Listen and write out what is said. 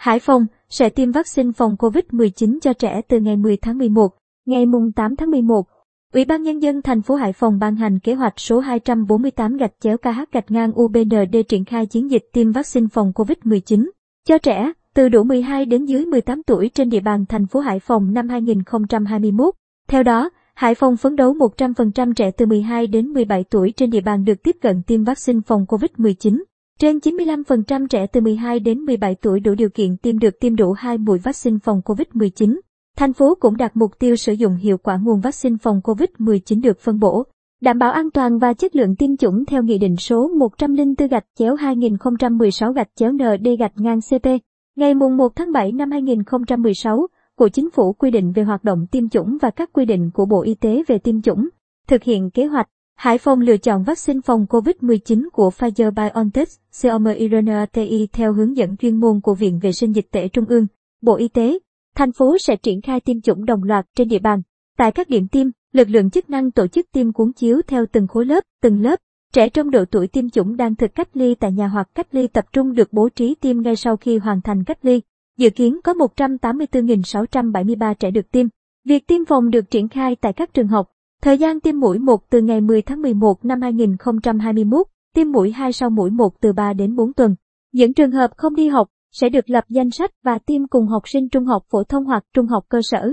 Hải Phòng sẽ tiêm vaccine phòng COVID-19 cho trẻ từ ngày 10 tháng 11, ngày mùng 8 tháng 11. Ủy ban Nhân dân thành phố Hải Phòng ban hành kế hoạch số 248 gạch chéo KH gạch ngang UBND triển khai chiến dịch tiêm vaccine phòng COVID-19 cho trẻ từ đủ 12 đến dưới 18 tuổi trên địa bàn thành phố Hải Phòng năm 2021. Theo đó, Hải Phòng phấn đấu 100% trẻ từ 12 đến 17 tuổi trên địa bàn được tiếp cận tiêm vaccine phòng COVID-19. Trên 95% trẻ từ 12 đến 17 tuổi đủ điều kiện tiêm được tiêm đủ 2 mũi vaccine phòng COVID-19. Thành phố cũng đặt mục tiêu sử dụng hiệu quả nguồn vaccine phòng COVID-19 được phân bổ, đảm bảo an toàn và chất lượng tiêm chủng theo Nghị định số 104 gạch chéo 2016 gạch chéo ND gạch ngang CP, ngày 1 tháng 7 năm 2016 của Chính phủ quy định về hoạt động tiêm chủng và các quy định của Bộ Y tế về tiêm chủng. Thực hiện kế hoạch, Hải Phòng lựa chọn vaccine phòng COVID-19 của Pfizer-BioNTech, COMIRNATI theo hướng dẫn chuyên môn của Viện Vệ sinh Dịch tễ Trung ương, Bộ Y tế. Thành phố sẽ triển khai tiêm chủng đồng loạt trên địa bàn. Tại các điểm tiêm, lực lượng chức năng tổ chức tiêm cuốn chiếu theo từng khối lớp, từng lớp. Trẻ trong độ tuổi tiêm chủng đang thực cách ly tại nhà hoặc cách ly tập trung được bố trí tiêm ngay sau khi hoàn thành cách ly. Dự kiến có 184.673 trẻ được tiêm. Việc tiêm phòng được triển khai tại các trường học. Thời gian tiêm mũi 1 từ ngày 10 tháng 11 năm 2021, tiêm mũi 2 sau mũi 1 từ 3 đến 4 tuần. Những trường hợp không đi học sẽ được lập danh sách và tiêm cùng học sinh trung học phổ thông hoặc trung học cơ sở.